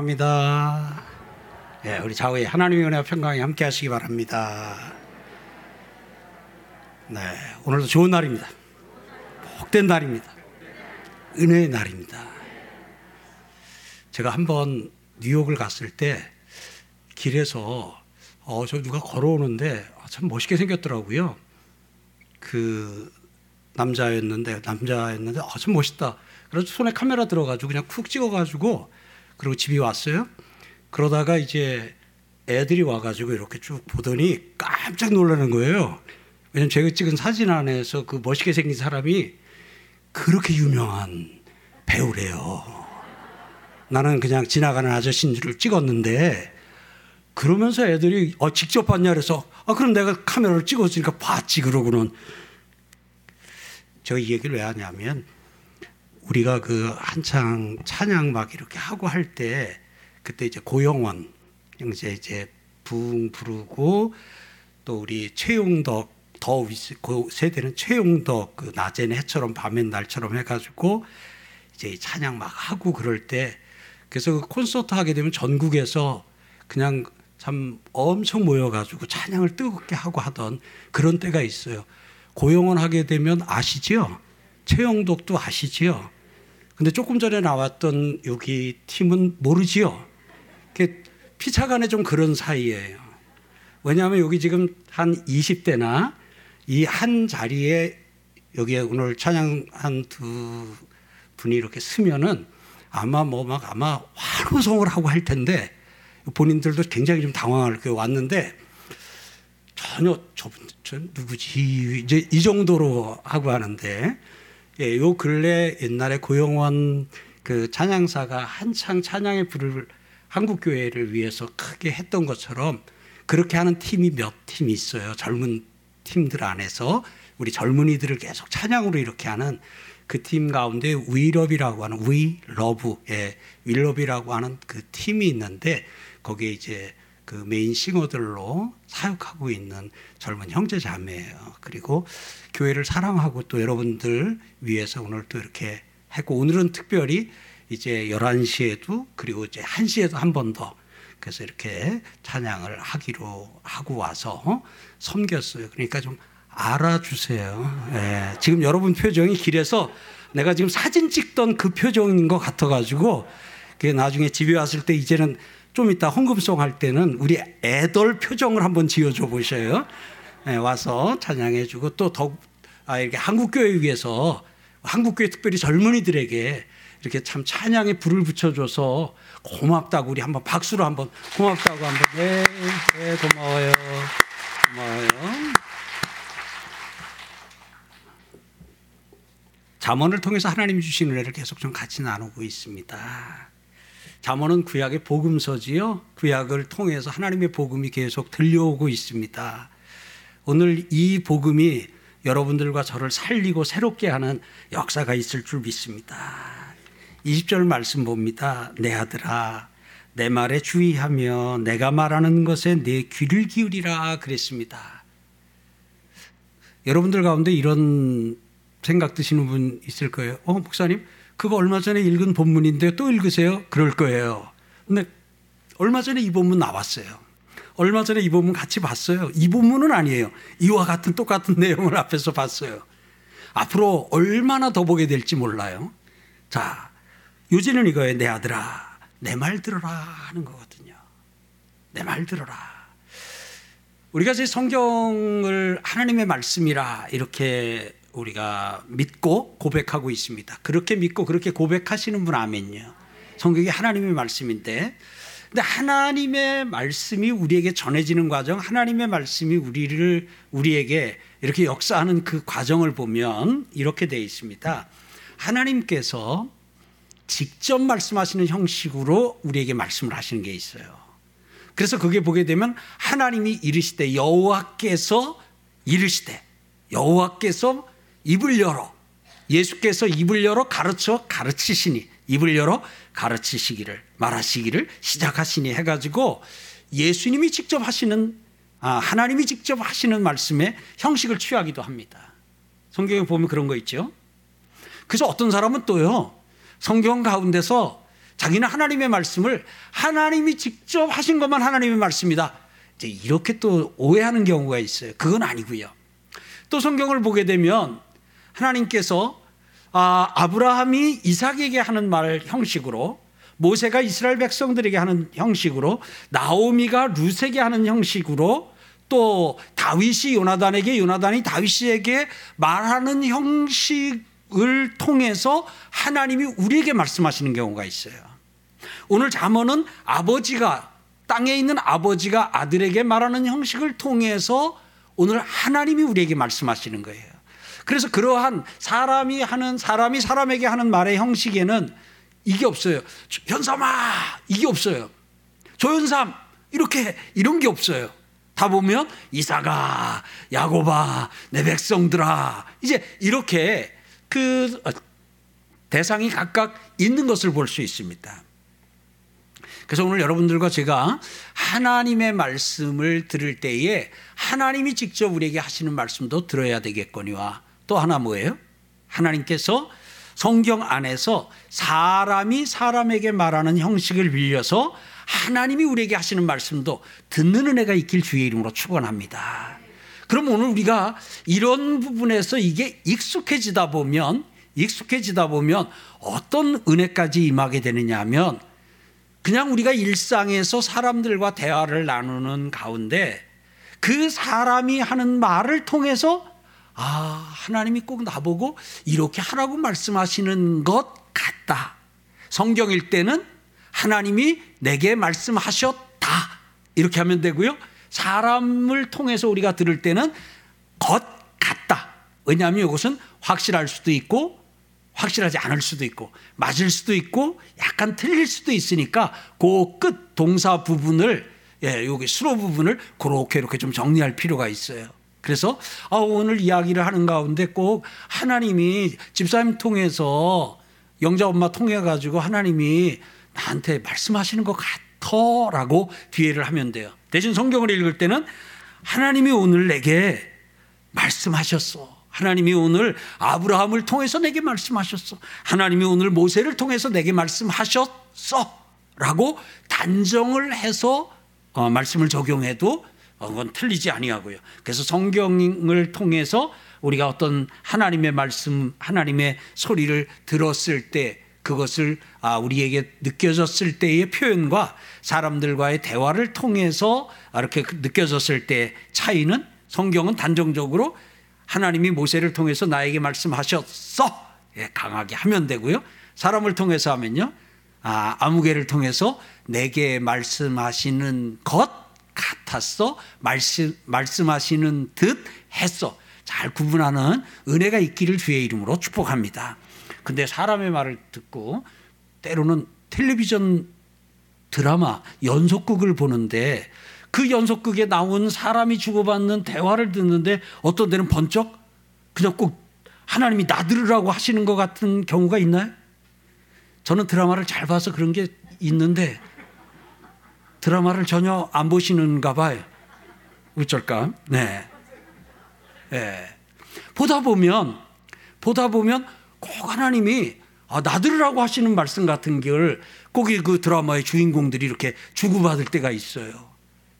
사랑합니다. 예, 우리 좌우에 하나님의 은혜와 평강이 함께 하시기 바랍니다. 네, 오늘도 좋은 날입니다. 복된 날입니다. 은혜의 날입니다. 제가 한번 뉴욕을 갔을 때 길에서 어, 저 누가 걸어오는데 아, 참 멋있게 생겼더라고요. 그 남자였는데 남자였는데 아, 참 멋있다. 그래서 손에 카메라 들어가지고 그냥 쿡 찍어가지고 그리고 집에 왔어요. 그러다가 이제 애들이 와가지고 이렇게 쭉 보더니 깜짝 놀라는 거예요. 왜냐면 제가 찍은 사진 안에서 그 멋있게 생긴 사람이 그렇게 유명한 배우래요. 나는 그냥 지나가는 아저씨인 줄 찍었는데 그러면서 애들이 어, 직접 봤냐 그래서 아 그럼 내가 카메라를 찍었으니까 봤지 그러고는 저 이 얘기를 왜 하냐면 우리가 그 한창 찬양 막 이렇게 하고 할 때 그때 이제 고영원 형제 이제 붕 부르고 또 우리 최용덕 더 그 세대는 최용덕 그 낮에는 해처럼 밤엔 날처럼 해가지고 이제 찬양 막 하고 그럴 때 그래서 그 콘서트 하게 되면 전국에서 그냥 참 엄청 모여가지고 찬양을 뜨겁게 하고 하던 그런 때가 있어요. 고용원 하게 되면 아시지요? 최영덕도 아시지요? 근데 조금 전에 나왔던 여기 팀은 모르지요? 피차 간에 좀 그런 사이예요. 왜냐하면 여기 지금 한 20대나 이 한 자리에 여기에 오늘 찬양 한 두 분이 이렇게 쓰면은 아마 뭐 막 아마 환호성을 하고 할 텐데 본인들도 굉장히 좀 당황할 게 왔는데 전혀 저분 저 누구지 이제 이 정도로 하고 하는데 예, 요 근래 옛날에 고영원 그 찬양사가 한창 찬양의 불을 한국 교회를 위해서 크게 했던 것처럼 그렇게 하는 팀이 몇 팀이 있어요. 젊은 팀들 안에서 우리 젊은이들을 계속 찬양으로 이렇게 하는 그 팀 가운데 위럽이라고 하는 위러브, 예, 윌럽이라고 하는 그 팀이 있는데 거기에 이제 그 메인 싱어들로 사역하고 있는 젊은 형제 자매예요. 그리고 교회를 사랑하고 또 여러분들 위해서 오늘 또 이렇게 했고 오늘은 특별히 이제 11시에도 그리고 이제 1시에도 한 번 더 그래서 이렇게 찬양을 하기로 하고 와서 섬겼어요. 그러니까 좀 알아주세요. 예, 지금 여러분 표정이 길에서 내가 지금 사진 찍던 그 표정인 것 같아가지고 그게 나중에 집에 왔을 때 이제는 좀 이따 헌금송 할 때는 우리 애들 표정을 한번 지어줘 보셔요. 예, 와서 찬양해주고 또 더욱 아, 이렇게 한국교회 위해서 한국교회 특별히 젊은이들에게 이렇게 참 찬양에 불을 붙여줘서 고맙다고 우리 한번 박수로 한번 고맙다고 한번 네, 네 고마워요. 고마워요. 잠언을 통해서 하나님이 주신 은혜를 계속 좀 같이 나누고 있습니다. 잠언은 구약의 복음서지요. 구약을 통해서 하나님의 복음이 계속 들려오고 있습니다. 오늘 이 복음이 여러분들과 저를 살리고 새롭게 하는 역사가 있을 줄 믿습니다. 20절 말씀 봅니다. 내 아들아, 내 말에 주의하며 내가 말하는 것에 내 귀를 기울이라 그랬습니다. 여러분들 가운데 이런 생각 드시는 분 있을 거예요. 어, 목사님, 그거 얼마 전에 읽은 본문인데 또 읽으세요? 그럴 거예요. 근데 얼마 전에 이 본문 나왔어요. 얼마 전에 이 본문 같이 봤어요. 이 본문은 아니에요. 이와 같은 똑같은 내용을 앞에서 봤어요. 앞으로 얼마나 더 보게 될지 몰라요. 자, 요지는 이거예요. 내 아들아, 내 말 들어라 하는 거거든요. 내 말 들어라. 우리가 제 성경을 하나님의 말씀이라 이렇게 우리가 믿고 고백하고 있습니다. 그렇게 믿고 그렇게 고백하시는 분 아멘요. 성경이 하나님의 말씀인데 근데 하나님의 말씀이 우리에게 전해지는 과정, 하나님의 말씀이 우리를 우리에게 이렇게 역사하는 그 과정을 보면 이렇게 되어 있습니다. 하나님께서 직접 말씀하시는 형식으로 우리에게 말씀을 하시는 게 있어요. 그래서 그게 보게 되면 하나님이 이르시되 여호와께서 이르시되 여호와께서 입을 열어 예수께서 입을 열어 가르쳐 가르치시니 입을 열어 가르치시기를 말하시기를 시작하시니 해가지고 예수님이 직접 하시는 아, 하나님이 직접 하시는 말씀에 형식을 취하기도 합니다. 성경에 보면 그런 거 있죠. 그래서 어떤 사람은 또요 성경 가운데서 자기는 하나님의 말씀을 하나님이 직접 하신 것만 하나님의 말씀이다. 이제 이렇게 또 오해하는 경우가 있어요. 그건 아니고요. 또 성경을 보게 되면 하나님께서 아, 아브라함이 이삭에게 하는 말 형식으로 모세가 이스라엘 백성들에게 하는 형식으로 나오미가 루세게 하는 형식으로 또 다윗이 요나단에게 요나단이 다윗에게 말하는 형식을 통해서 하나님이 우리에게 말씀하시는 경우가 있어요. 오늘 잠언은 아버지가 땅에 있는 아버지가 아들에게 말하는 형식을 통해서 오늘 하나님이 우리에게 말씀하시는 거예요. 그래서 그러한 사람이 하는 사람이 사람에게 하는 말의 형식에는 이게 없어요. 현삼아 이게 없어요. 조현삼 이렇게 이런 게 없어요. 다 보면 이사가 야고바 내 백성들아 이제 이렇게 그 대상이 각각 있는 것을 볼 수 있습니다. 그래서 오늘 여러분들과 제가 하나님의 말씀을 들을 때에 하나님이 직접 우리에게 하시는 말씀도 들어야 되겠거니와 또 하나 뭐예요? 하나님께서 성경 안에서 사람이 사람에게 말하는 형식을 빌려서 하나님이 우리에게 하시는 말씀도 듣는 은혜가 있길 주의 이름으로 축원합니다. 그럼 오늘 우리가 이런 부분에서 이게 익숙해지다 보면 익숙해지다 보면 어떤 은혜까지 임하게 되느냐 하면 그냥 우리가 일상에서 사람들과 대화를 나누는 가운데 그 사람이 하는 말을 통해서 아, 하나님이 꼭 나보고 이렇게 하라고 말씀하시는 것 같다. 성경 일 때는 하나님이 내게 말씀하셨다. 이렇게 하면 되고요. 사람을 통해서 우리가 들을 때는 것 같다. 왜냐하면 이것은 확실할 수도 있고 확실하지 않을 수도 있고 맞을 수도 있고 약간 틀릴 수도 있으니까 그 끝 동사 부분을 예, 여기 수로 부분을 그렇게 이렇게 좀 정리할 필요가 있어요. 그래서 아, 오늘 이야기를 하는 가운데 꼭 하나님이 집사님 통해서 영자 엄마 통해 가지고 하나님이 나한테 말씀하시는 것 같아라고 뒤에를 하면 돼요. 대신 성경을 읽을 때는 하나님이 오늘 내게 말씀하셨어. 하나님이 오늘 아브라함을 통해서 내게 말씀하셨어. 하나님이 오늘 모세를 통해서 내게 말씀하셨어. 라고 단정을 해서 어, 말씀을 적용해도 어, 그건 틀리지 아니하고요. 그래서 성경을 통해서 우리가 어떤 하나님의 말씀, 하나님의 소리를 들었을 때 그것을 아, 우리에게 느껴졌을 때의 표현과 사람들과의 대화를 통해서 이렇게 느껴졌을 때 차이는 성경은 단정적으로 하나님이 모세를 통해서 나에게 말씀하셨어. 예, 강하게 하면 되고요. 사람을 통해서 하면요. 아, 아무개를 통해서 내게 말씀하시는 것 같았어. 말씀, 말씀하시는 듯 했어. 잘 구분하는 은혜가 있기를 주의 이름으로 축복합니다. 근데 사람의 말을 듣고 때로는 텔레비전 드라마 연속극을 보는데 그 연속극에 나온 사람이 주고받는 대화를 듣는데 어떤 데는 번쩍 그냥 꼭 하나님이 나들으라고 하시는 것 같은 경우가 있나요? 저는 드라마를 잘 봐서 그런 게 있는데 드라마를 전혀 안 보시는가 봐요. 어쩔까? 네. 네. 보다 보면 보다 보면 꼭 하나님이 아, 나들으라고 하시는 말씀 같은 걸 꼭이 그 드라마의 주인공들이 이렇게 주고받을 때가 있어요.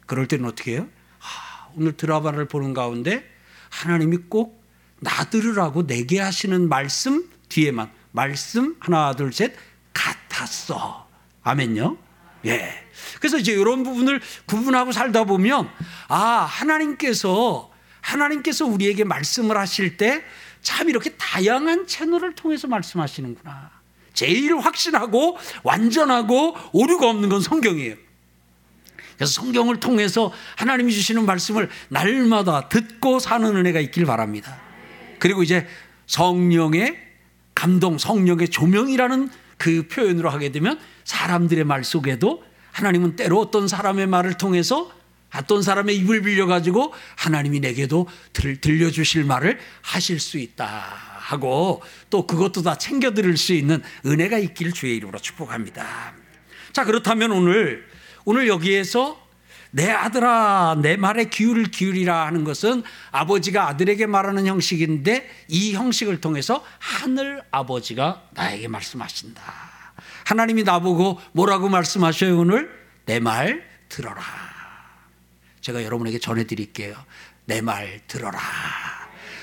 그럴 때는 어떻게 해요? 아, 오늘 드라마를 보는 가운데 하나님이 꼭 나들으라고 내게 하시는 말씀 뒤에만 말씀 하나 둘 셋 같았어. 아멘요. 예. 그래서 이제 이런 부분을 구분하고 살다 보면 아 하나님께서 하나님께서 우리에게 말씀을 하실 때 참 이렇게 다양한 채널을 통해서 말씀하시는구나. 제일 확신하고 완전하고 오류가 없는 건 성경이에요. 그래서 성경을 통해서 하나님이 주시는 말씀을 날마다 듣고 사는 은혜가 있길 바랍니다. 그리고 이제 성령의 감동, 성령의 조명이라는 그 표현으로 하게 되면 사람들의 말 속에도 하나님은 때로 어떤 사람의 말을 통해서 어떤 사람의 입을 빌려가지고 하나님이 내게도 들, 들려주실 말을 하실 수 있다 하고 또 그것도 다 챙겨 들을 수 있는 은혜가 있기를 주의 이름으로 축복합니다. 자, 그렇다면 오늘 오늘 여기에서 내 아들아 내 말에 기울을 기울이라 하는 것은 아버지가 아들에게 말하는 형식인데 이 형식을 통해서 하늘 아버지가 나에게 말씀하신다. 하나님이 나보고 뭐라고 말씀하셔요 오늘? 내 말 들어라. 제가 여러분에게 전해드릴게요. 내 말 들어라.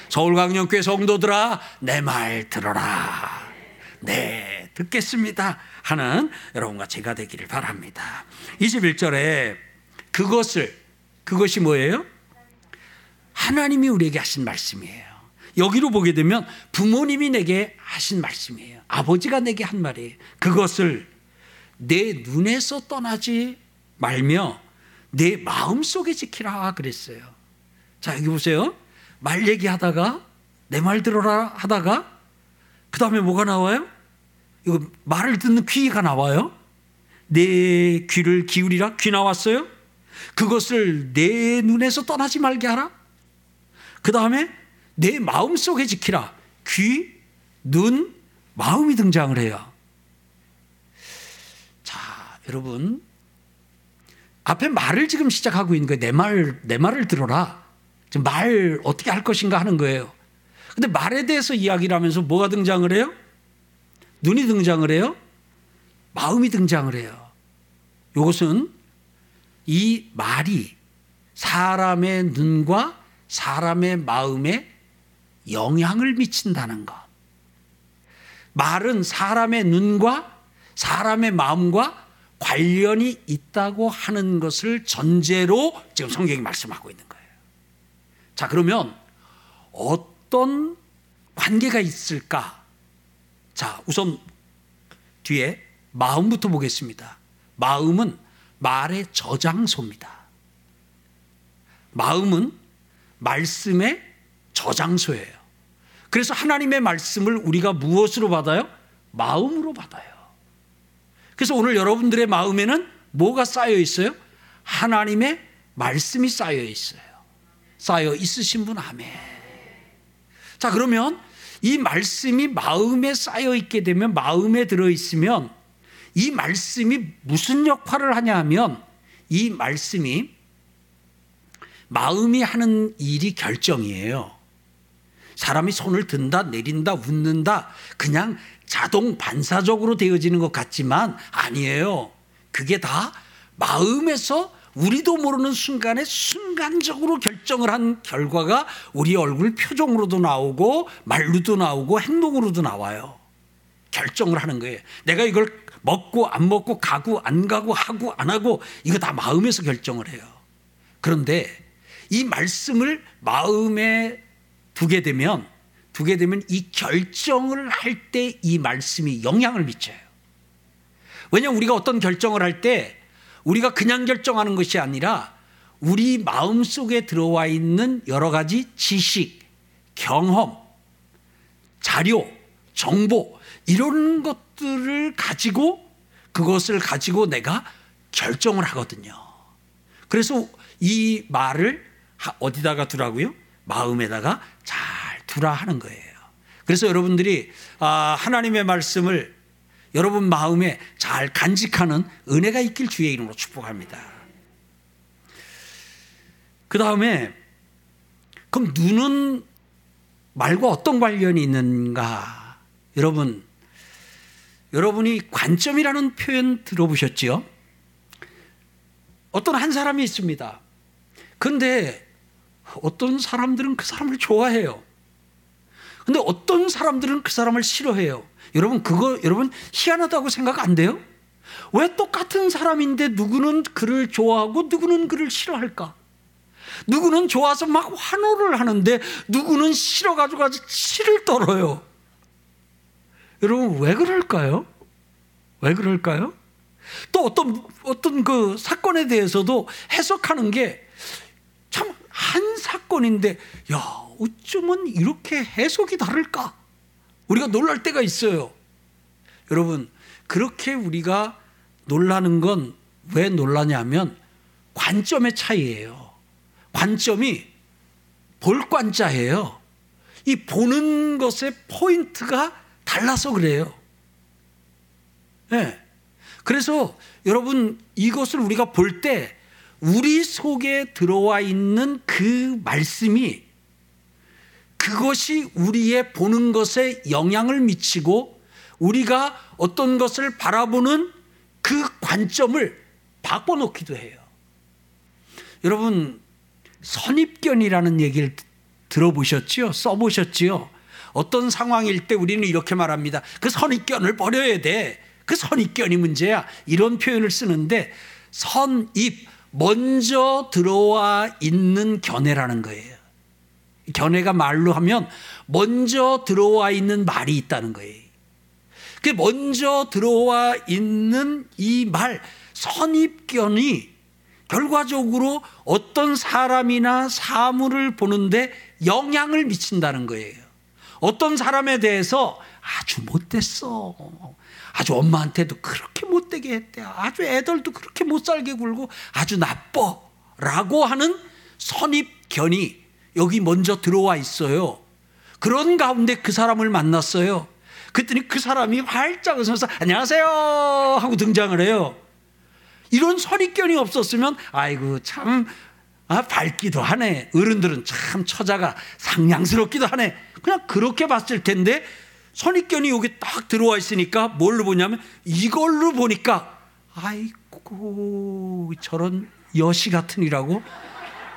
서울광역교회 성도들아 내 말 들어라. 네 듣겠습니다 하는 여러분과 제가 되기를 바랍니다. 21절에 그것을 그것이 뭐예요? 하나님이 우리에게 하신 말씀이에요. 여기로 보게 되면 부모님이 내게 하신 말씀이에요. 아버지가 내게 한 말이에요. 그것을 내 눈에서 떠나지 말며 내 마음 속에 지키라 그랬어요. 자, 여기 보세요. 말 얘기하다가 내 말 들어라 하다가 그 다음에 뭐가 나와요? 이거 말을 듣는 귀가 나와요. 내 귀를 기울이라 귀 나왔어요. 그것을 내 눈에서 떠나지 말게 하라. 그 다음에 내 마음 속에 지키라. 귀, 눈, 마음이 등장을 해요. 자, 여러분. 앞에 말을 지금 시작하고 있는 거예요. 내 말, 내 말을 들어라. 지금 말 어떻게 할 것인가 하는 거예요. 근데 말에 대해서 이야기를 하면서 뭐가 등장을 해요? 눈이 등장을 해요? 마음이 등장을 해요. 이것은 이 말이 사람의 눈과 사람의 마음에 영향을 미친다는 것. 말은 사람의 눈과 사람의 마음과 관련이 있다고 하는 것을 전제로 지금 성경이 말씀하고 있는 거예요. 자, 그러면 어떤 관계가 있을까? 자, 우선 뒤에 마음부터 보겠습니다. 마음은 말의 저장소입니다. 마음은 말씀의 저장소예요. 그래서 하나님의 말씀을 우리가 무엇으로 받아요? 마음으로 받아요. 그래서 오늘 여러분들의 마음에는 뭐가 쌓여 있어요? 하나님의 말씀이 쌓여 있어요. 쌓여 있으신 분 아멘. 자, 그러면 이 말씀이 마음에 쌓여 있게 되면 마음에 들어 있으면 이 말씀이 무슨 역할을 하냐 하면 이 말씀이 마음이 하는 일이 결정이에요. 사람이 손을 든다, 내린다, 웃는다, 그냥 자동 반사적으로 되어지는 것 같지만 아니에요. 그게 다 마음에서 우리도 모르는 순간에 순간적으로 결정을 한 결과가 우리 얼굴 표정으로도 나오고 말로도 나오고 행동으로도 나와요. 결정을 하는 거예요. 내가 이걸 먹고 안 먹고 가고 안 가고 하고 안 하고 이거 다 마음에서 결정을 해요. 그런데 이 말씀을 마음에 두게 되면 두게 되면 이 결정을 할 때 이 말씀이 영향을 미쳐요. 왜냐하면 우리가 어떤 결정을 할 때 우리가 그냥 결정하는 것이 아니라 우리 마음 속에 들어와 있는 여러 가지 지식, 경험, 자료, 정보 이런 것들을 가지고 그것을 가지고 내가 결정을 하거든요. 그래서 이 말을 어디다가 두라고요? 마음에다가 잘 두라 하는 거예요. 그래서 여러분들이 아, 하나님의 말씀을 여러분 마음에 잘 간직하는 은혜가 있길 주의 이름으로 축복합니다. 그 다음에 그럼 눈은 말과 어떤 관련이 있는가? 여러분, 여러분이 관점이라는 표현 들어보셨지요? 어떤 한 사람이 있습니다. 근데 어떤 사람들은 그 사람을 좋아해요. 근데 어떤 사람들은 그 사람을 싫어해요. 여러분, 그거, 여러분, 희한하다고 생각 안 돼요? 왜 똑같은 사람인데 누구는 그를 좋아하고 누구는 그를 싫어할까? 누구는 좋아서 막 환호를 하는데 누구는 싫어가지고 치를 떨어요. 여러분, 왜 그럴까요? 왜 그럴까요? 또 어떤, 어떤 그 사건에 대해서도 해석하는 게참 한 사건인데, 야, 어쩌면 이렇게 해석이 다를까? 우리가 놀랄 때가 있어요. 여러분, 그렇게 우리가 놀라는 건 왜 놀라냐면 관점의 차이예요. 관점이 볼 관자예요. 이 보는 것의 포인트가 달라서 그래요. 네. 그래서 여러분 이것을 우리가 볼 때 우리 속에 들어와 있는 그 말씀이 그것이 우리의 보는 것에 영향을 미치고 우리가 어떤 것을 바라보는 그 관점을 바꿔놓기도 해요. 여러분 선입견이라는 얘기를 들어보셨지요? 써보셨지요? 어떤 상황일 때 우리는 이렇게 말합니다. 그 선입견을 버려야 돼. 그 선입견이 문제야. 이런 표현을 쓰는데 선입 먼저 들어와 있는 견해라는 거예요. 견해가 말로 하면 먼저 들어와 있는 말이 있다는 거예요. 그 먼저 들어와 있는 이 말, 선입견이 결과적으로 어떤 사람이나 사물을 보는데 영향을 미친다는 거예요. 어떤 사람에 대해서 아주 못됐어. 아주 엄마한테도 그렇게 못되게 했대. 아주 애들도 그렇게 못 살게 굴고 아주 나빠. 라고 하는 선입견이 여기 먼저 들어와 있어요. 그런 가운데 그 사람을 만났어요. 그랬더니 그 사람이 활짝 웃으면서 안녕하세요 하고 등장을 해요. 이런 선입견이 없었으면 아이고 참 아, 밝기도 하네. 어른들은 참 처자가 상냥스럽기도 하네. 그냥 그렇게 봤을 텐데 선입견이 여기 딱 들어와 있으니까 뭘로 보냐면 이걸로 보니까 아이고 저런 여시 같으니라고?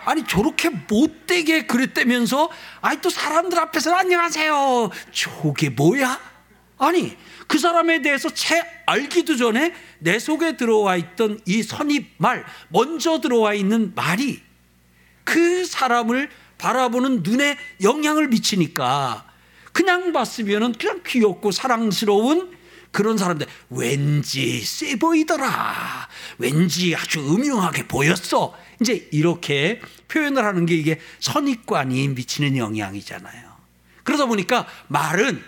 아니 저렇게 못되게 그랬다면서? 아니 또 사람들 앞에서 안녕하세요. 저게 뭐야? 아니 그 사람에 대해서 채 알기도 전에 내 속에 들어와 있던 이 선입 말 먼저 들어와 있는 말이 그 사람을 바라보는 눈에 영향을 미치니까 그냥 봤으면 그냥 귀엽고 사랑스러운 그런 사람들 왠지 세 보이더라. 왠지 아주 음흉하게 보였어. 이제 이렇게 표현을 하는 게 이게 선입관이 미치는 영향이잖아요. 그러다 보니까 말은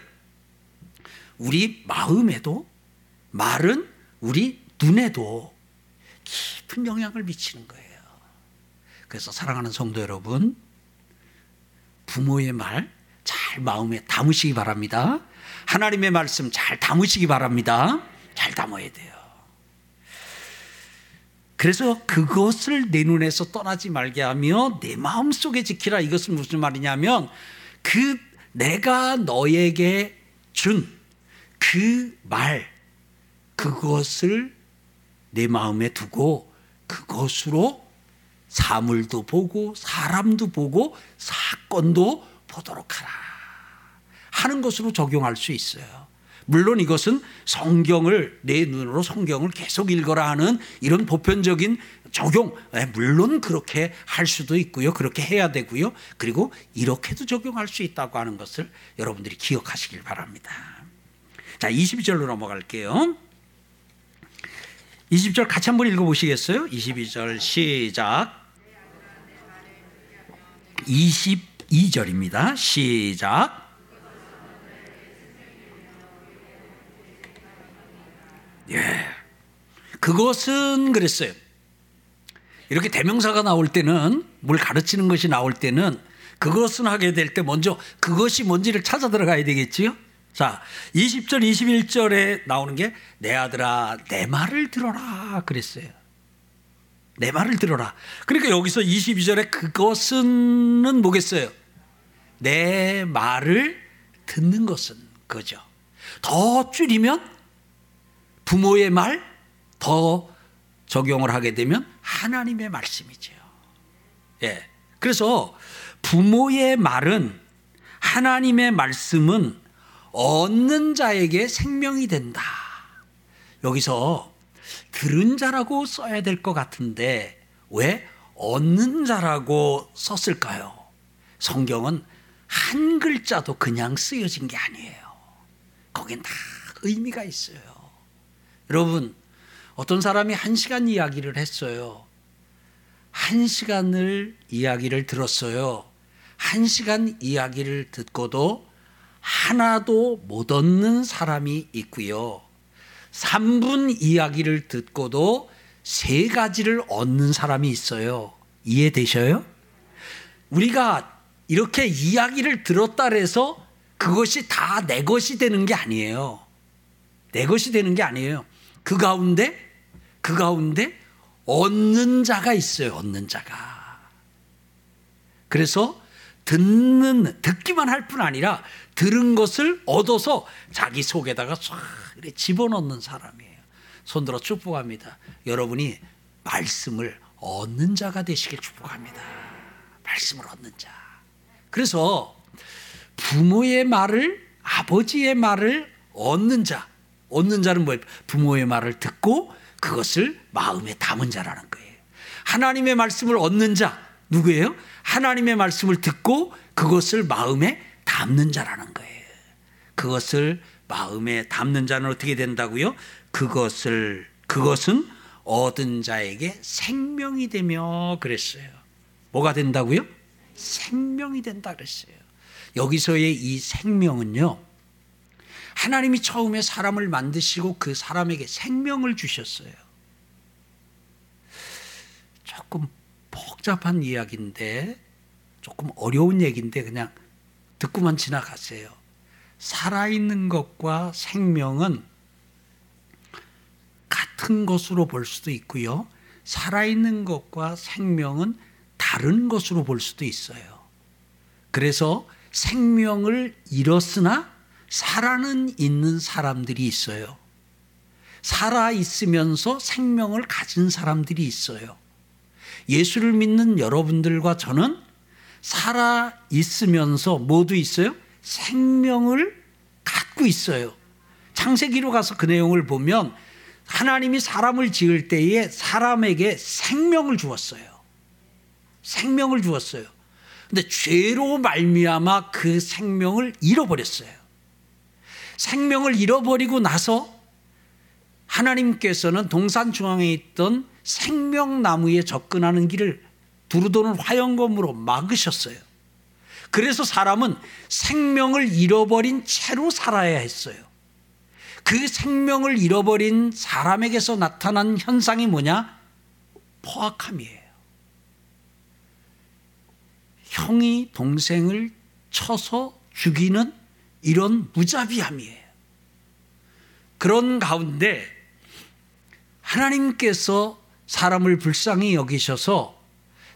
우리 마음에도 말은 우리 눈에도 깊은 영향을 미치는 거예요. 그래서 사랑하는 성도 여러분, 부모의 말 잘 마음에 담으시기 바랍니다. 하나님의 말씀 잘 담으시기 바랍니다. 잘 담아야 돼요. 그래서 그것을 내 눈에서 떠나지 말게 하며 내 마음 속에 지키라. 이것은 무슨 말이냐면 그 내가 너에게 준 그 말, 그것을 내 마음에 두고 그것으로 사물도 보고 사람도 보고 사건도 보도록 하라. 하는 것으로 적용할 수 있어요. 물론 이것은 성경을 내 눈으로 성경을 계속 읽어라 하는 이런 보편적인 적용, 예, 물론 그렇게 할 수도 있고요. 그렇게 해야 되고요. 그리고 이렇게도 적용할 수 있다고 하는 것을 여러분들이 기억하시길 바랍니다. 자, 22절로 넘어갈게요. 20절 같이 한번 읽어 보시겠어요? 22절 시작. 22절입니다. 시작. 예. 그것은 그랬어요. 이렇게 대명사가 나올 때는 뭘 가르치는 것이 나올 때는 그것은 하게 될 때 먼저 그것이 뭔지를 찾아 들어가야 되겠지요. 자, 20절, 21절에 나오는 게 내 아들아, 내 말을 들어라 그랬어요. 내 말을 들어라. 그러니까 여기서 22절에 그것은 뭐겠어요? 내 말을 듣는 것은 그죠. 더 줄이면 부모의 말 더 적용을 하게 되면 하나님의 말씀이죠. 예. 그래서 부모의 말은 하나님의 말씀은 얻는 자에게 생명이 된다. 여기서 들은 자라고 써야 될 것 같은데 왜 얻는 자라고 썼을까요? 성경은 한 글자도 그냥 쓰여진 게 아니에요. 거긴 다 의미가 있어요. 여러분, 어떤 사람이 한 시간 이야기를 했어요. 한 시간을 이야기를 들었어요. 한 시간 이야기를 듣고도 하나도 못 얻는 사람이 있고요. 3분 이야기를 듣고도 세 가지를 얻는 사람이 있어요. 이해되셔요? 우리가 이렇게 이야기를 들었다 해서 그것이 다 내 것이 되는 게 아니에요. 내 것이 되는 게 아니에요. 그 가운데 그 가운데 얻는 자가 있어요. 얻는 자가. 그래서 듣는 듣기만 할 뿐 아니라 들은 것을 얻어서 자기 속에다가 쫙 집어넣는 사람이에요. 손들어 축복합니다. 여러분이 말씀을 얻는 자가 되시길 축복합니다. 말씀을 얻는 자. 그래서 부모의 말을 아버지의 말을 얻는 자. 얻는 자는 뭐예요? 부모의 말을 듣고 그것을 마음에 담은 자라는 거예요. 하나님의 말씀을 얻는 자 누구예요? 하나님의 말씀을 듣고 그것을 마음에 담는 자라는 거예요. 그것을 마음에 담는 자는 어떻게 된다고요? 그것을 그것은 얻은 자에게 생명이 되며 그랬어요. 뭐가 된다고요? 생명이 된다 그랬어요. 여기서의 이 생명은요. 하나님이 처음에 사람을 만드시고 그 사람에게 생명을 주셨어요. 조금 복잡한 이야기인데 조금 어려운 얘기인데 그냥 듣고만 지나가세요. 살아있는 것과 생명은 같은 것으로 볼 수도 있고요. 살아있는 것과 생명은 다른 것으로 볼 수도 있어요. 그래서 생명을 잃었으나 살아는 있는 사람들이 있어요. 살아 있으면서 생명을 가진 사람들이 있어요. 예수를 믿는 여러분들과 저는 살아 있으면서 모두 있어요? 생명을 갖고 있어요. 창세기로 가서 그 내용을 보면 하나님이 사람을 지을 때에 사람에게 생명을 주었어요. 생명을 주었어요. 근데 죄로 말미암아 그 생명을 잃어버렸어요. 생명을 잃어버리고 나서 하나님께서는 동산 중앙에 있던 생명나무에 접근하는 길을 두루도는 화영검으로 막으셨어요. 그래서 사람은 생명을 잃어버린 채로 살아야 했어요. 그 생명을 잃어버린 사람에게서 나타난 현상이 뭐냐? 포악함이에요. 형이 동생을 쳐서 죽이는 이런 무자비함이에요. 그런 가운데 하나님께서 사람을 불쌍히 여기셔서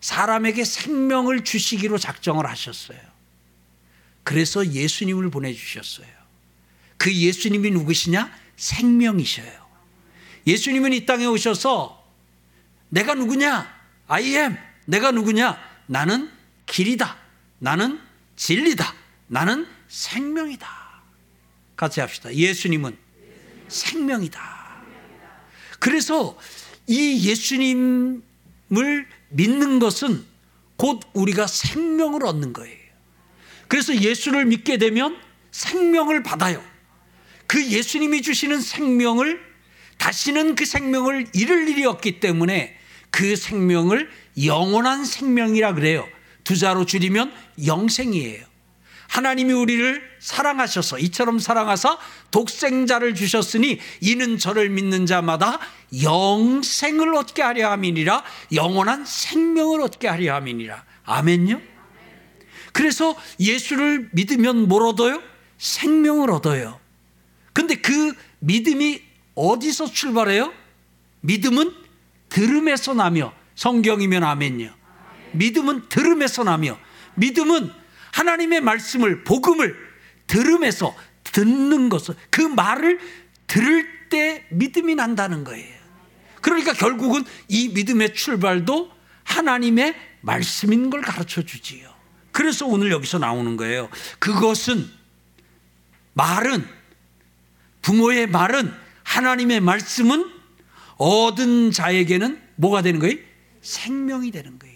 사람에게 생명을 주시기로 작정을 하셨어요. 그래서 예수님을 보내주셨어요. 그 예수님이 누구시냐? 생명이셔요. 예수님은 이 땅에 오셔서 내가 누구냐? I am. 내가 누구냐? 나는 길이다. 나는 진리다. 나는 생명이다. 같이 합시다. 예수님은 생명이다. 그래서 이 예수님을 믿는 것은 곧 우리가 생명을 얻는 거예요. 그래서 예수를 믿게 되면 생명을 받아요. 그 예수님이 주시는 생명을 다시는 그 생명을 잃을 일이 없기 때문에 그 생명을 영원한 생명이라 그래요. 두 자로 줄이면 영생이에요. 하나님이 우리를 사랑하셔서 이처럼 사랑하사 독생자를 주셨으니 이는 저를 믿는 자마다 영생을 얻게 하려 함이니라 영원한 생명을 얻게 하려 함이니라 아멘요 그래서 예수를 믿으면 뭘 얻어요? 생명을 얻어요 근데 그 믿음이 어디서 출발해요? 믿음은 들음에서 나며 성경이면 아멘요 믿음은 들음에서 나며 믿음은 하나님의 말씀을 복음을 들음에서 듣는 것을 그 말을 들을 때 믿음이 난다는 거예요. 그러니까 결국은 이 믿음의 출발도 하나님의 말씀인 걸 가르쳐 주지요. 그래서 오늘 여기서 나오는 거예요. 그것은 말은 부모의 말은 하나님의 말씀은 얻은 자에게는 뭐가 되는 거예요? 생명이 되는 거예요.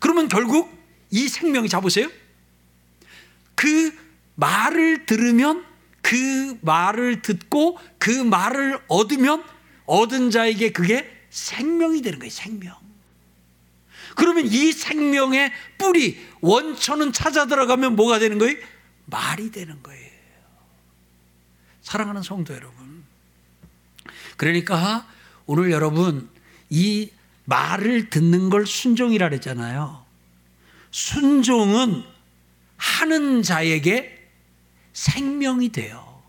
그러면 결국 이 생명이 잡으세요. 그 말을 들으면 그 말을 듣고 그 말을 얻으면 얻은 자에게 그게 생명이 되는 거예요. 생명. 그러면 이 생명의 뿌리, 원천은 찾아 들어가면 뭐가 되는 거예요? 말이 되는 거예요. 사랑하는 성도 여러분. 그러니까 오늘 여러분 이 말을 듣는 걸 순종이라 그랬잖아요. 순종은 하는 자에게 생명이 돼요.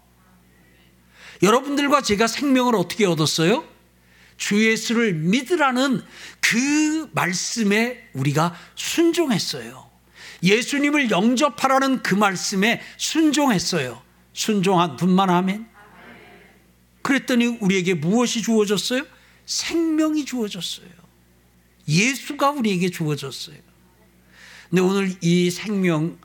여러분들과 제가 생명을 어떻게 얻었어요? 주 예수를 믿으라는 그 말씀에 우리가 순종했어요. 예수님을 영접하라는 그 말씀에 순종했어요. 순종한 분만 하면. 그랬더니 우리에게 무엇이 주어졌어요? 생명이 주어졌어요. 예수가 우리에게 주어졌어요. 근데 오늘 이 생명이라는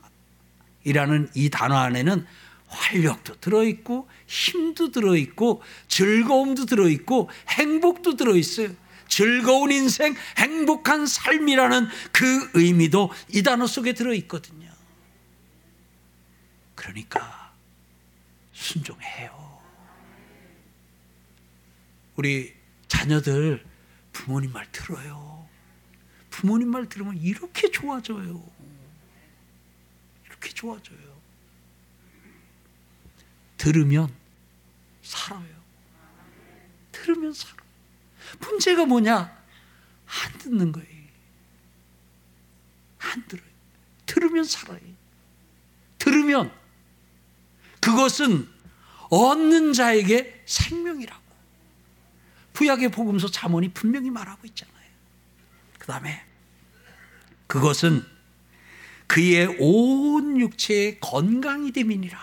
이 단어 안에는 활력도 들어있고 힘도 들어있고 즐거움도 들어있고 행복도 들어있어요. 즐거운 인생, 행복한 삶이라는 그 의미도 이 단어 속에 들어있거든요. 그러니까 순종해요. 우리 자녀들 부모님 말 들어요. 부모님 말 들으면 이렇게 좋아져요. 이렇게 좋아져요. 들으면 살아요. 들으면 살아. 문제가 뭐냐? 안 듣는 거예요. 안 들어요. 들으면 살아요. 들으면 그것은 얻는 자에게 생명이라고. 구약의 복음서 자문이 분명히 말하고 있잖아요. 그 다음에 그것은 그의 온 육체의 건강이 됨이니라.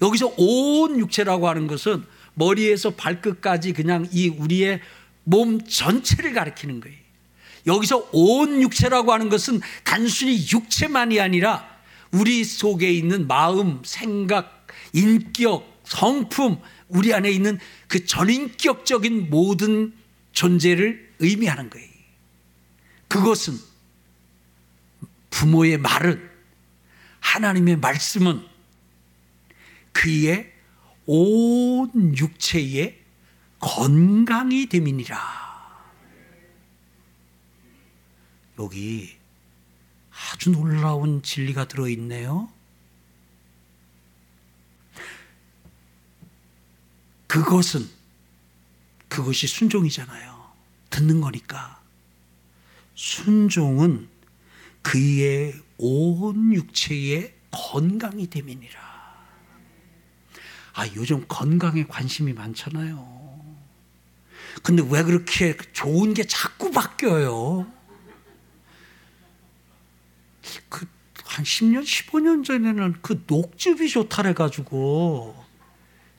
여기서 온 육체라고 하는 것은 머리에서 발끝까지 그냥 이 우리의 몸 전체를 가리키는 거예요. 여기서 온 육체라고 하는 것은 단순히 육체만이 아니라 우리 속에 있는 마음, 생각, 인격, 성품, 우리 안에 있는 그 전인격적인 모든 존재를 의미하는 거예요. 그것은 부모의 말은 하나님의 말씀은 그의 온 육체의 건강이 됨이니라. 여기 아주 놀라운 진리가 들어있네요. 그것은 그것이 순종이잖아요. 듣는 거니까. 순종은 그의 온 육체의 건강이 됨이니라. 아, 요즘 건강에 관심이 많잖아요. 근데 왜 그렇게 좋은 게 자꾸 바뀌어요? 그, 한 10년, 15년 전에는 그 녹즙이 좋다래가지고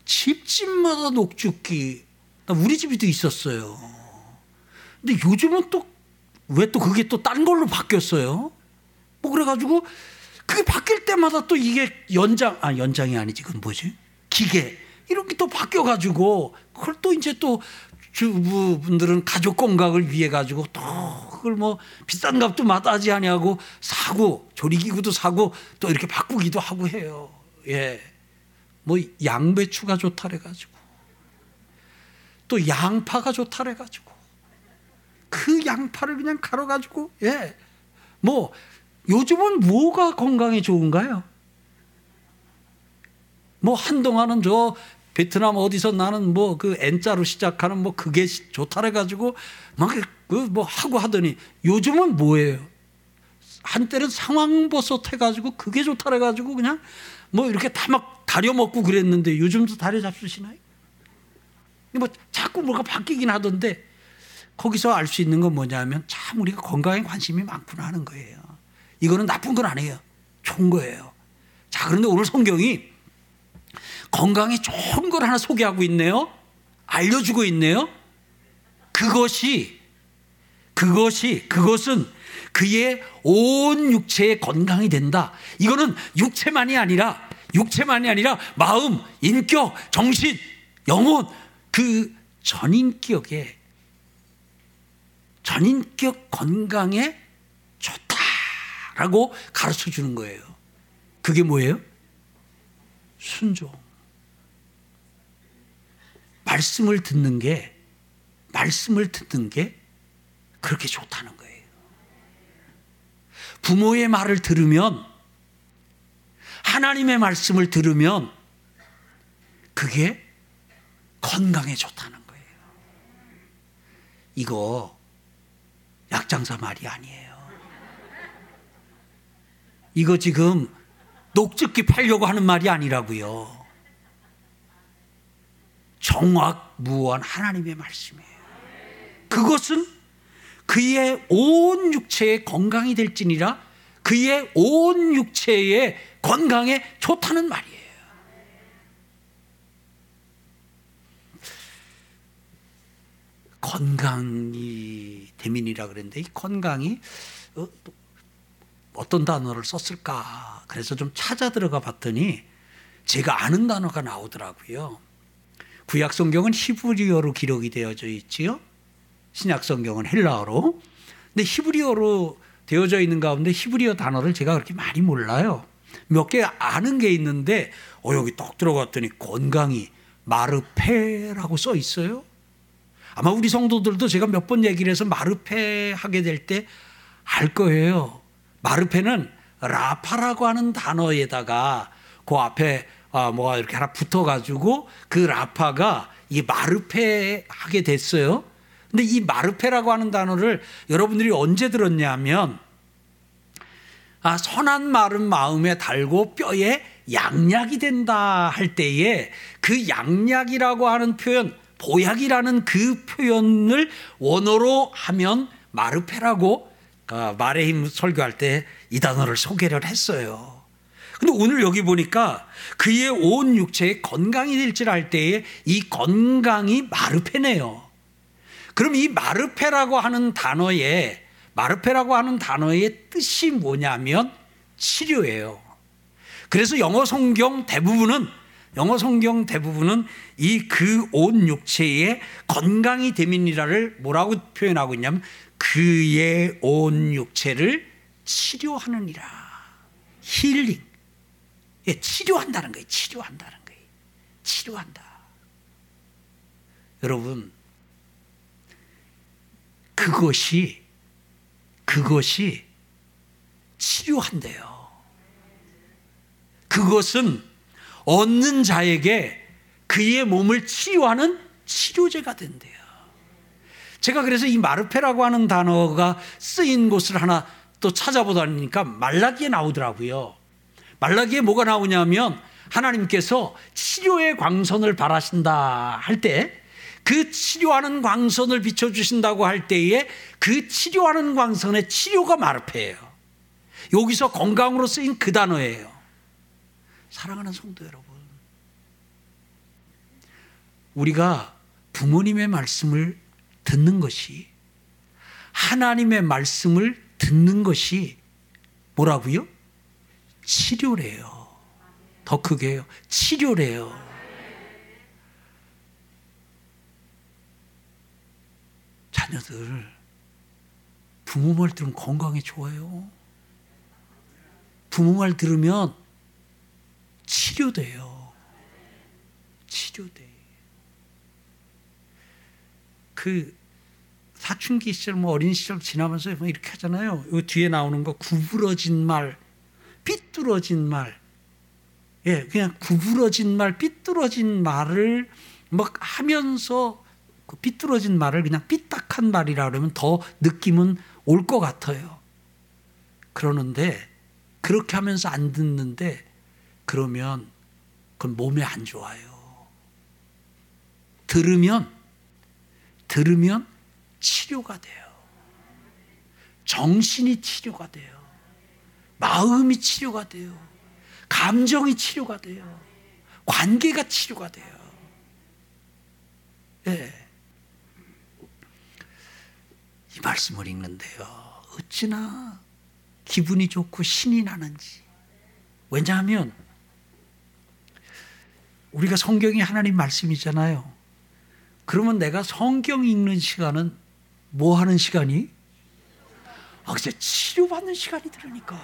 집집마다 녹즙기, 우리 집에도 있었어요. 근데 요즘은 또, 왜 또 그게 또 딴 걸로 바뀌었어요? 뭐 그래가지고 그게 바뀔 때마다 또 이게 연장, 아, 연장이 아니지. 그건 뭐지? 기계 이렇게 또 바뀌어 가지고 그걸 또 이제 또 주부분들은 가족 건강을 위해 가지고 또 그걸 뭐 비싼 값도 마다하지 아니하고 사고 조리기구도 사고 또 이렇게 바꾸기도 하고 해요. 예. 뭐 양배추가 좋다 래 가지고 또 양파가 좋다 래 가지고 그 양파를 그냥 갈아 가지고 예. 뭐 요즘은 뭐가 건강에 좋은가요? 뭐 한동안은 저 베트남 어디서 나는 뭐 그 N자로 시작하는 뭐 그게 좋다래 가지고 막 그 뭐 하고 하더니 요즘은 뭐예요? 한때는 상황버섯 해가지고 그게 좋다래 가지고 그냥 뭐 이렇게 다 막 다려 먹고 그랬는데 요즘도 다려 잡수시나요? 뭐 자꾸 뭐가 바뀌긴 하던데 거기서 알 수 있는 건 뭐냐면 참 우리가 건강에 관심이 많구나 하는 거예요. 이거는 나쁜 건 아니에요. 좋은 거예요. 자, 그런데 오늘 성경이 건강에 좋은 걸 하나 소개하고 있네요. 알려주고 있네요. 그것이, 그것이, 그것은 그의 온 육체의 건강이 된다. 이거는 육체만이 아니라, 육체만이 아니라 마음, 인격, 정신, 영혼, 그 전인격에, 전인격 건강에 좋다라고 가르쳐 주는 거예요. 그게 뭐예요? 순종. 말씀을 듣는 게 말씀을 듣는 게 그렇게 좋다는 거예요. 부모의 말을 들으면 하나님의 말씀을 들으면 그게 건강에 좋다는 거예요. 이거 약장사 말이 아니에요. 이거 지금 녹즙기 팔려고 하는 말이 아니라고요. 정확무한 하나님의 말씀이에요. 그것은 그의 온 육체의 건강이 될지니라 그의 온 육체의 건강에 좋다는 말이에요. 건강이 대민이라 그랬는데 이 건강이 어, 어떤 단어를 썼을까? 그래서 좀 찾아 들어가 봤더니 제가 아는 단어가 나오더라고요. 구약 성경은 히브리어로 기록이 되어져 있지요. 신약 성경은 헬라어로. 근데 히브리어로 되어져 있는 가운데 히브리어 단어를 제가 그렇게 많이 몰라요. 몇 개 아는 게 있는데 어 여기 딱 들어갔더니 건강이 마르페라고 써 있어요. 아마 우리 성도들도 제가 몇 번 얘기를 해서 마르페 하게 될 때 알 거예요. 마르페는 라파라고 하는 단어에다가 그 앞에 아, 뭐가 이렇게 하나 붙어가지고 그 라파가 이 마르페 하게 됐어요. 근데 이 마르페라고 하는 단어를 여러분들이 언제 들었냐면 아, 선한 말은 마음에 달고 뼈에 양약이 된다 할 때에 그 양약이라고 하는 표현, 보약이라는 그 표현을 원어로 하면 마르페라고 아, 말의 힘 설교할 때 이 단어를 소개를 했어요. 근데 오늘 여기 보니까 그의 온 육체에 건강이 될지 할 때에 이 건강이 마르페네요. 그럼 이 마르페라고 하는 단어에 마르페라고 하는 단어의 뜻이 뭐냐면 치료예요. 그래서 영어 성경 대부분은 영어 성경 대부분은 이 그 온 육체의 건강이 됨이니라를 뭐라고 표현하고 있냐면 그의 온 육체를 치료하느니라. 힐링. 예, 치료한다는 거예요. 치료한다는 거예요. 치료한다. 여러분, 그것이, 그것이 치료한대요. 그것은 얻는 자에게 그의 몸을 치료하는 치료제가 된대요. 제가 그래서 이 마르페라고 하는 단어가 쓰인 곳을 하나 또 찾아보다니까 말라기에 나오더라고요. 말라기에 뭐가 나오냐면 하나님께서 치료의 광선을 바라신다 할 때 그 치료하는 광선을 비춰주신다고 할 때에 그 치료하는 광선의 치료가 마르페예요. 여기서 건강으로 쓰인 그 단어예요. 사랑하는 성도 여러분. 우리가 부모님의 말씀을 듣는 것이 하나님의 말씀을 듣는 것이 뭐라고요? 치료래요. 더 크게요. 치료래요. 자녀들 부모 말 들으면 건강에 좋아요. 부모 말 들으면 치료돼요. 치료돼. 그 사춘기 시절, 뭐 어린 시절 지나면서 뭐 이렇게 하잖아요. 이 뒤에 나오는 거 구부러진 말, 삐뚤어진 말, 예, 그냥 구부러진 말, 삐뚤어진 말을 막 하면서 그 삐뚤어진 말을 그냥 삐딱한 말이라 그러면 더 느낌은 올 것 같아요. 그러는데 그렇게 하면서 안 듣는데 그러면 그건 몸에 안 좋아요. 들으면 들으면 치료가 돼요. 정신이 치료가 돼요. 마음이 치료가 돼요. 감정이 치료가 돼요. 관계가 치료가 돼요. 네. 이 말씀을 읽는데요. 어찌나 기분이 좋고 신이 나는지. 왜냐하면 우리가 성경이 하나님 말씀이잖아요. 그러면 내가 성경 읽는 시간은 뭐 하는 시간이? 아, 글쎄 치료받는 시간이 들으니까.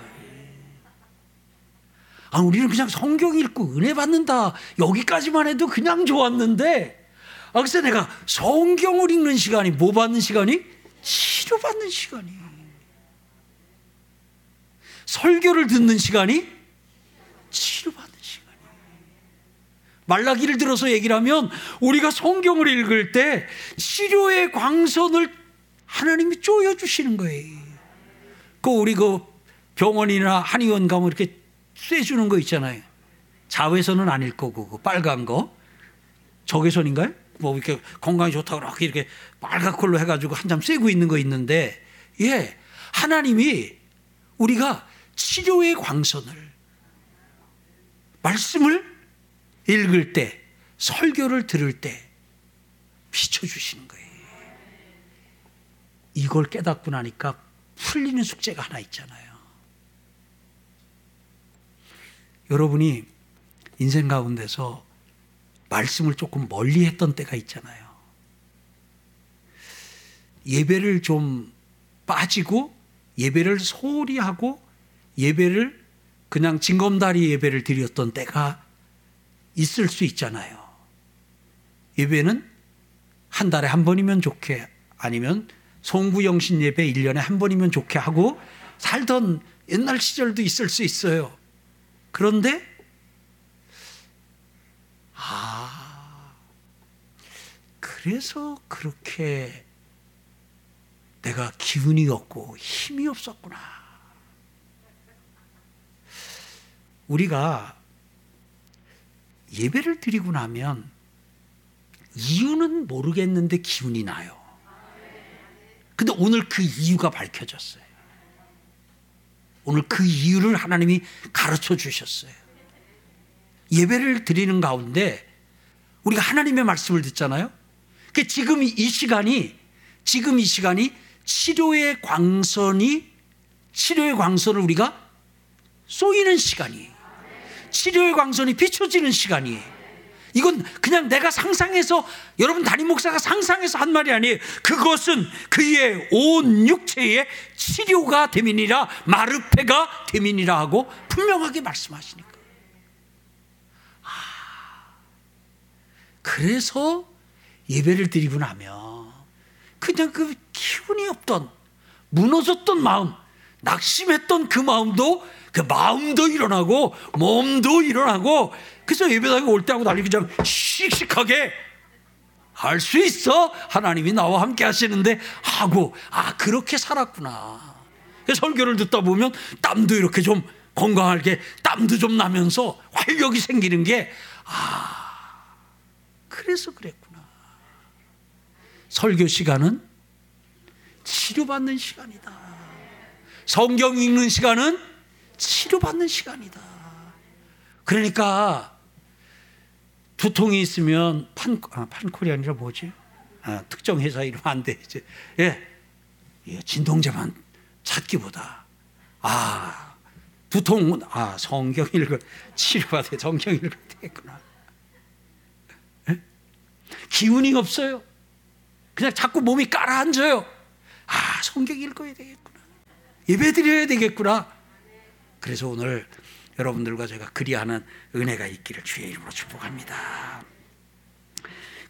아, 우리는 그냥 성경 읽고 은혜 받는다. 여기까지만 해도 그냥 좋았는데, 아, 글쎄 내가 성경을 읽는 시간이 뭐 받는 시간이? 치료받는 시간이. 설교를 듣는 시간이 치료받는. 말라기를 들어서 얘기를 하면 우리가 성경을 읽을 때 치료의 광선을 하나님이 쪼여 주시는 거예요. 그 우리 그 병원이나 한의원 가면 이렇게 쐬 주는 거 있잖아요. 자외선은 아닐 거고 그 빨간 거 적외선인가요? 뭐 이렇게 건강이 좋다고 이렇게 이렇게 빨갛걸로 해가지고 한참 쐬고 있는 거 있는데 예 하나님이 우리가 치료의 광선을 말씀을 읽을 때 설교를 들을 때 비춰주시는 거예요. 이걸 깨닫고 나니까 풀리는 숙제가 하나 있잖아요. 여러분이 인생 가운데서 말씀을 조금 멀리 했던 때가 있잖아요. 예배를 좀 빠지고 예배를 소홀히 하고 예배를 그냥 징검다리 예배를 드렸던 때가 있을 수 있잖아요. 예배는 한 달에 한 번이면 좋게 아니면 송구영신 예배 1년에 한 번이면 좋게 하고 살던 옛날 시절도 있을 수 있어요. 그런데 아 그래서 그렇게 내가 기운이 없고 힘이 없었구나. 우리가 예배를 드리고 나면 이유는 모르겠는데 기운이 나요. 근데 오늘 그 이유가 밝혀졌어요. 오늘 그 이유를 하나님이 가르쳐 주셨어요. 예배를 드리는 가운데 우리가 하나님의 말씀을 듣잖아요. 그 지금 이 시간이 지금 이 시간이 치료의 광선이 치료의 광선을 우리가 쏘이는 시간이에요. 치료의 광선이 비춰지는 시간이에요. 이건 그냥 내가 상상해서 여러분 담임 목사가 상상해서 한 말이 아니에요. 그것은 그의 온 육체의 치료가 됨이니라 마르페가 됨이니라 하고 분명하게 말씀하시니까. 아, 그래서 예배를 드리고 나면 그냥 그 기운이 없던 무너졌던 마음, 낙심했던 그 마음도 그 마음도 일어나고 몸도 일어나고 그래서 예배당에 올 때하고 달리 그냥 씩씩하게 할 수 있어 하나님이 나와 함께 하시는데 하고 아 그렇게 살았구나. 설교를 듣다 보면 땀도 이렇게 좀 건강하게 땀도 좀 나면서 활력이 생기는 게 아 그래서 그랬구나. 설교 시간은 치료받는 시간이다. 성경 읽는 시간은 치료받는 시간이다. 그러니까 두통이 있으면 판, 아, 판콜이 아니라 뭐지? 아, 특정 회사 이름 안 돼. 이제. 예. 예, 진동제만 찾기보다, 아, 두통은, 아, 성경 읽을, 치료받아 성경 읽을 되겠구나. 예? 기운이 없어요. 그냥 자꾸 몸이 깔아앉아요. 아, 성경 읽어야 되겠구나. 예배 드려야 되겠구나. 그래서 오늘 여러분들과 제가 그리하는 은혜가 있기를 주의 이름으로 축복합니다.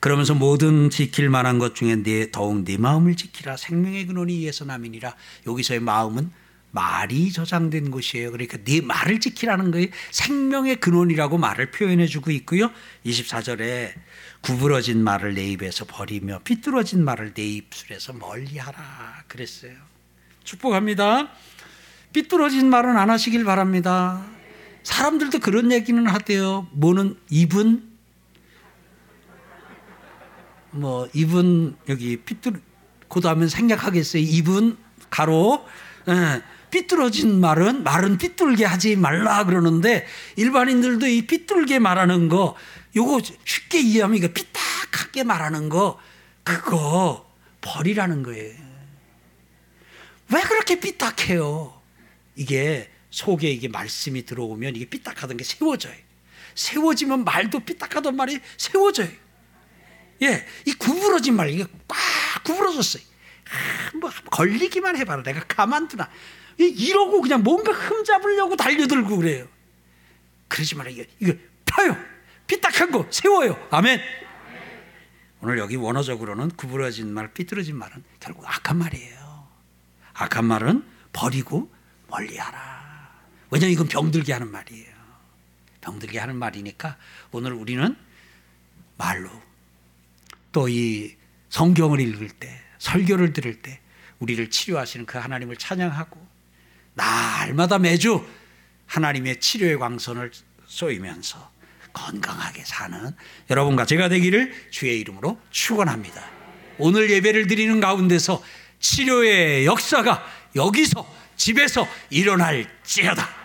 그러면서 모든 지킬 만한 것 중에 네 더욱 네 마음을 지키라 생명의 근원이 이에서 남이니라 여기서의 마음은 말이 저장된 곳이에요. 그러니까 네 말을 지키라는 거예요. 생명의 근원이라고 말을 표현해 주고 있고요. 24절에 구부러진 말을 내 입에서 버리며 삐뚤어진 말을 내 입술에서 멀리하라 그랬어요. 축복합니다. 삐뚤어진 말은 안 하시길 바랍니다. 사람들도 그런 얘기는 하대요. 뭐는 입은 뭐 입은 여기 삐뚤 고다음에 생략하겠어요. 입은 가로 예, 삐뚤어진 말은 말은 삐뚤게 하지 말라 그러는데 일반인들도 이 삐뚤게 말하는 거 요거 쉽게 이해하면 이거 삐딱하게 말하는 거 그거 버리라는 거예요. 왜 그렇게 삐딱해요? 이게 속에 이게 말씀이 들어오면 이게 삐딱하던 게 세워져요. 세워지면 말도 삐딱하던 말이 세워져요. 예, 이 구부러진 말 이게 꽉 구부러졌어요. 아, 뭐 걸리기만 해봐라. 내가 가만두나. 이러고 그냥 뭔가 흠 잡으려고 달려들고 그래요. 그러지 말아. 이거, 이거 펴요. 삐딱한 거 세워요. 아멘. 오늘 여기 원어적으로는 구부러진 말, 삐뚤어진 말은 결국 악한 말이에요. 악한 말은 버리고 멀리하라. 왜냐하면 이건 병들게 하는 말이에요. 병들게 하는 말이니까 오늘 우리는 말로 또 이 성경을 읽을 때 설교를 들을 때 우리를 치료하시는 그 하나님을 찬양하고 날마다 매주 하나님의 치료의 광선을 쏘이면서 건강하게 사는 여러분과 제가 되기를 주의 이름으로 축원합니다. 오늘 예배를 드리는 가운데서 치료의 역사가 여기서 집에서 일어날지어다.